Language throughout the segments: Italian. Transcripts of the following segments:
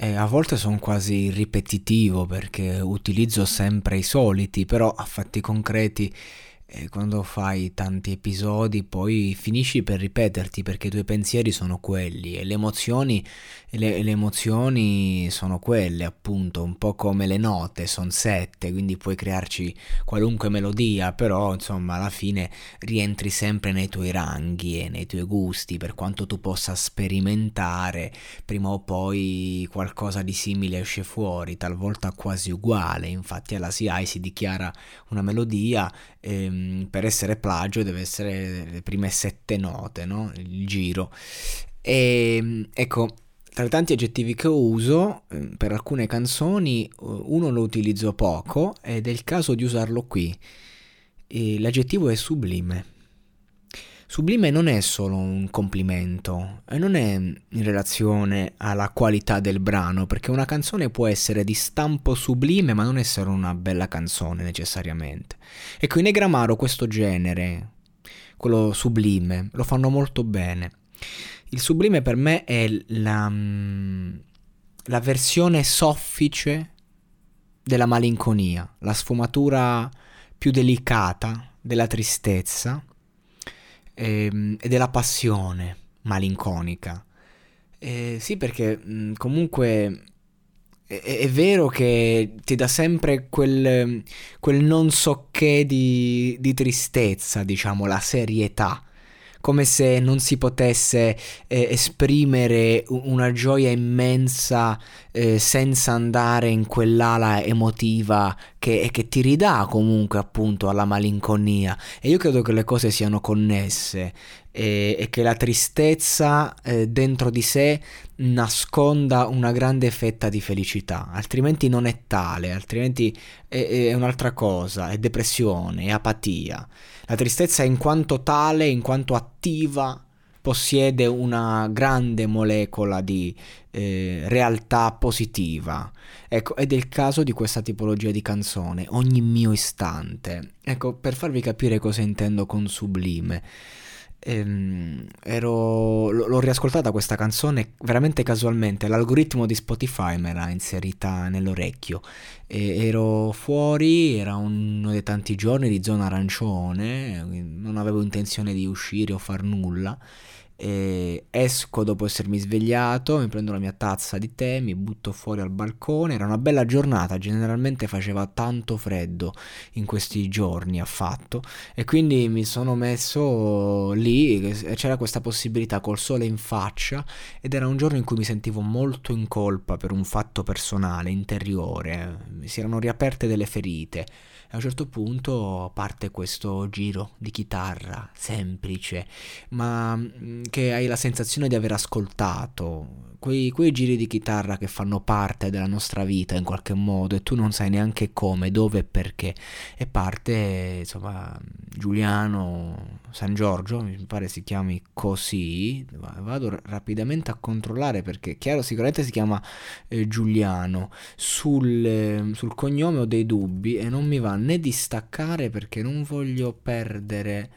e a volte sono quasi ripetitivo perché utilizzo sempre i soliti, però a fatti concreti e quando fai tanti episodi poi finisci per ripeterti perché i tuoi pensieri sono quelli e le emozioni, le, le emozioni sono quelle appunto, un po' come le note, sono sette, quindi puoi crearci qualunque melodia, però insomma alla fine rientri sempre nei tuoi ranghi e nei tuoi gusti, per quanto tu possa sperimentare, prima o poi qualcosa di simile esce fuori, talvolta quasi uguale, infatti alla CI si dichiara una melodia. Ehm, Ehm, per essere plagio deve essere le prime sette note, no? il giro. E ehm, ecco, tra i tanti aggettivi che uso, ehm, per alcune canzoni eh, uno lo utilizzo poco ed è il caso di usarlo qui. E l'aggettivo è sublime. Sublime non è solo un complimento e non è in relazione alla qualità del brano, perché una canzone può essere di stampo sublime ma non essere una bella canzone necessariamente. Ecco, in Negramaro questo genere, quello sublime, lo fanno molto bene. Il sublime per me è la, la versione soffice della malinconia, la sfumatura più delicata della tristezza ehm, e della passione malinconica. Eh, sì, perché mh, comunque è, è, vero che ti dà sempre quel, quel non so che di, di tristezza, diciamo, la serietà come se non si potesse eh, esprimere una gioia immensa eh, senza andare in quell'ala emotiva che, che, ti ridà comunque appunto alla malinconia. E io credo che le cose siano connesse e, e che la tristezza eh, dentro di sé nasconda una grande fetta di felicità, altrimenti non è tale, altrimenti è, è un'altra cosa, è depressione, è apatia. La tristezza in quanto tale, in quanto attiva, possiede una grande molecola di eh, realtà positiva. Ecco, ed è il caso di questa tipologia di canzone, ogni mio istante. Ecco, per farvi capire cosa intendo con sublime ehm, ero, l'ho riascoltata questa canzone veramente casualmente, l'algoritmo di Spotify me l'ha inserita nell'orecchio, e ero fuori, era uno dei tanti giorni di zona arancione, non avevo intenzione di uscire o far nulla e esco dopo essermi svegliato, mi prendo la mia tazza di tè, mi butto fuori al balcone. Era una bella giornata, generalmente faceva tanto freddo in questi giorni affatto. E quindi mi sono messo lì e c'era questa possibilità col sole in faccia ed era un giorno in cui mi sentivo molto in colpa per un fatto personale, interiore, si erano riaperte delle ferite. A un certo punto parte questo giro di chitarra semplice, ma mm, che hai la sensazione di aver ascoltato, quei, quei, giri di chitarra che fanno parte della nostra vita in qualche modo e tu non sai neanche come, dove e perché. E parte, insomma, Giuliano San Giorgio, mi pare si chiami così, vado rapidamente a controllare perché chiaro sicuramente si chiama eh, Giuliano, sul, eh, sul cognome ho dei dubbi e non mi va né di staccare perché non voglio perdere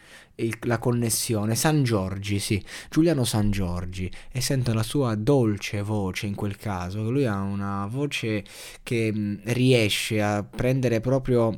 il, la connessione. San Giorgi, sì, Giuliano San Giorgi e sento la sua dolce voce in quel caso. Lui ha una voce che mm, riesce a prendere proprio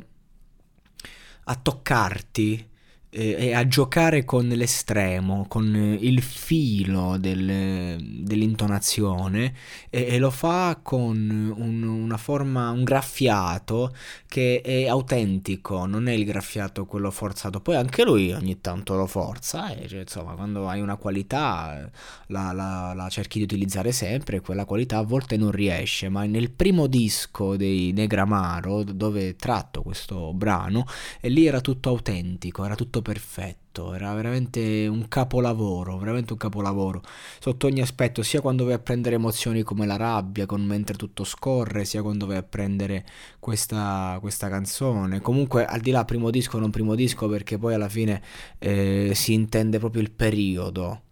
a toccarti e a giocare con l'estremo, con il filo del, dell'intonazione e, e, lo fa con un, una forma, un graffiato che è autentico, non è il graffiato quello forzato. Poi anche lui ogni tanto lo forza, e, cioè, insomma, quando hai una qualità la, la, la, cerchi di utilizzare sempre, quella qualità a volte non riesce, ma nel primo disco dei Negramaro, dove tratto questo brano, e lì era tutto autentico, era tutto perfetto, era veramente un capolavoro, veramente un capolavoro, sotto ogni aspetto, sia quando vai a prendere emozioni come la rabbia, con mentre tutto scorre, sia quando vai a prendere questa, questa canzone. Comunque, al di là primo disco non primo disco, perché poi alla fine eh, si intende proprio il periodo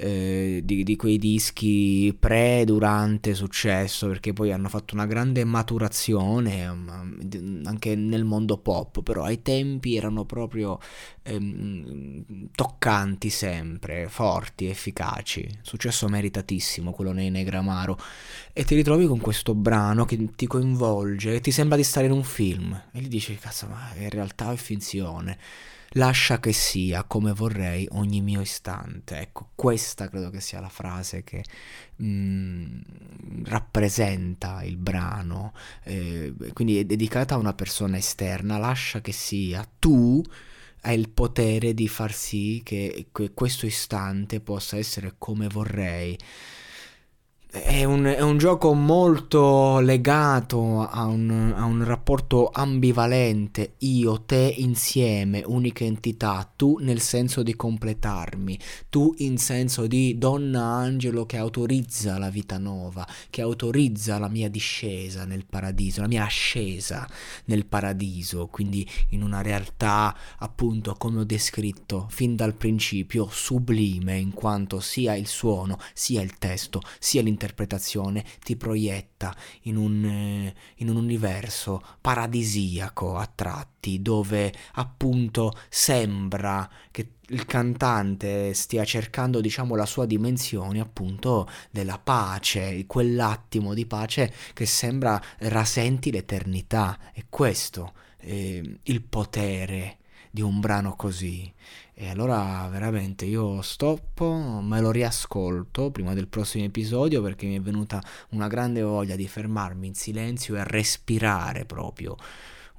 eh, di, di, quei dischi pre, durante successo, perché poi hanno fatto una grande maturazione um, anche nel mondo pop, però ai tempi erano proprio ehm, toccanti sempre, forti, efficaci. Successo meritatissimo quello nei Negramaro. E ti ritrovi con questo brano che ti coinvolge, e ti sembra di stare in un film, e gli dici, cazzo, ma in realtà è finzione. Lascia che sia come vorrei ogni mio istante. Ecco, questa credo che sia la frase che mh, mm, rappresenta il brano. Eh, quindi è dedicata a una persona esterna. Lascia che sia tu hai il potere di far sì che, che questo istante possa essere come vorrei. È un, è un, gioco molto legato a un, a un, rapporto ambivalente, io, te insieme, unica entità, tu nel senso di completarmi, tu in senso di donna angelo che autorizza la vita nuova, che autorizza la mia discesa nel paradiso, la mia ascesa nel paradiso, quindi in una realtà appunto come ho descritto fin dal principio sublime in quanto sia il suono, sia il testo, sia l'interpretazione interpretazione ti proietta in un, eh, in un universo paradisiaco a tratti, dove appunto sembra che il cantante stia cercando, diciamo, la sua dimensione appunto della pace, quell'attimo di pace che sembra rasenti l'eternità. E questo eh, il potere di un brano così. E allora veramente io stoppo, me lo riascolto prima del prossimo episodio perché mi è venuta una grande voglia di fermarmi in silenzio e respirare proprio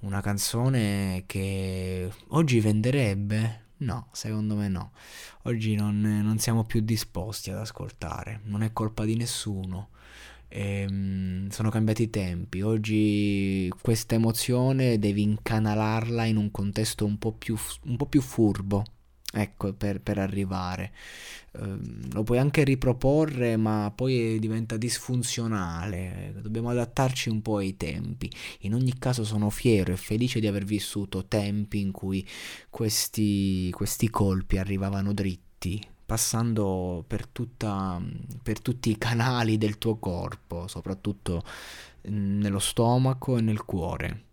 una canzone che oggi venderebbe? No, secondo me no. Oggi non, non siamo più disposti ad ascoltare, non è colpa di nessuno. E, um, sono cambiati i tempi. Oggi questa emozione devi incanalarla in un contesto un po' più, un po più furbo ecco, per, per arrivare. Uh, lo puoi anche riproporre, ma poi diventa disfunzionale. Dobbiamo adattarci un po' ai tempi. In ogni caso sono fiero e felice di aver vissuto tempi in cui questi, questi colpi arrivavano dritti, passando per, tutta, per tutti i canali del tuo corpo, soprattutto nello stomaco e nel cuore.